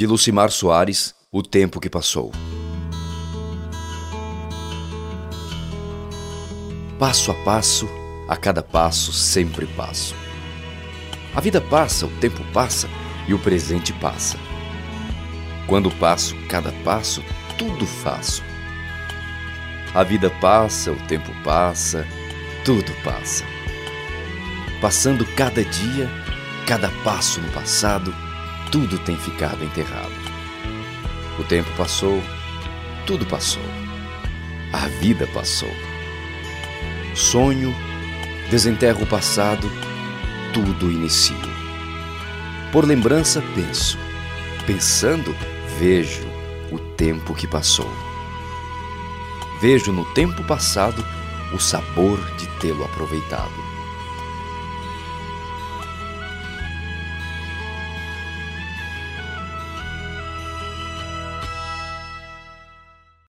de Lucimar Soares, O Tempo que Passou. Passo a passo, a cada passo sempre passo. A vida passa, o tempo passa e o presente passa. Quando passo cada passo, tudo faço. A vida passa, o tempo passa, tudo passa. Passando cada dia, cada passo no passado, tudo tem ficado enterrado. O tempo passou, tudo passou. A vida passou. Sonho, desenterro o passado, tudo inicio. Por lembrança penso, pensando vejo o tempo que passou. Vejo no tempo passado o sabor de tê-lo aproveitado.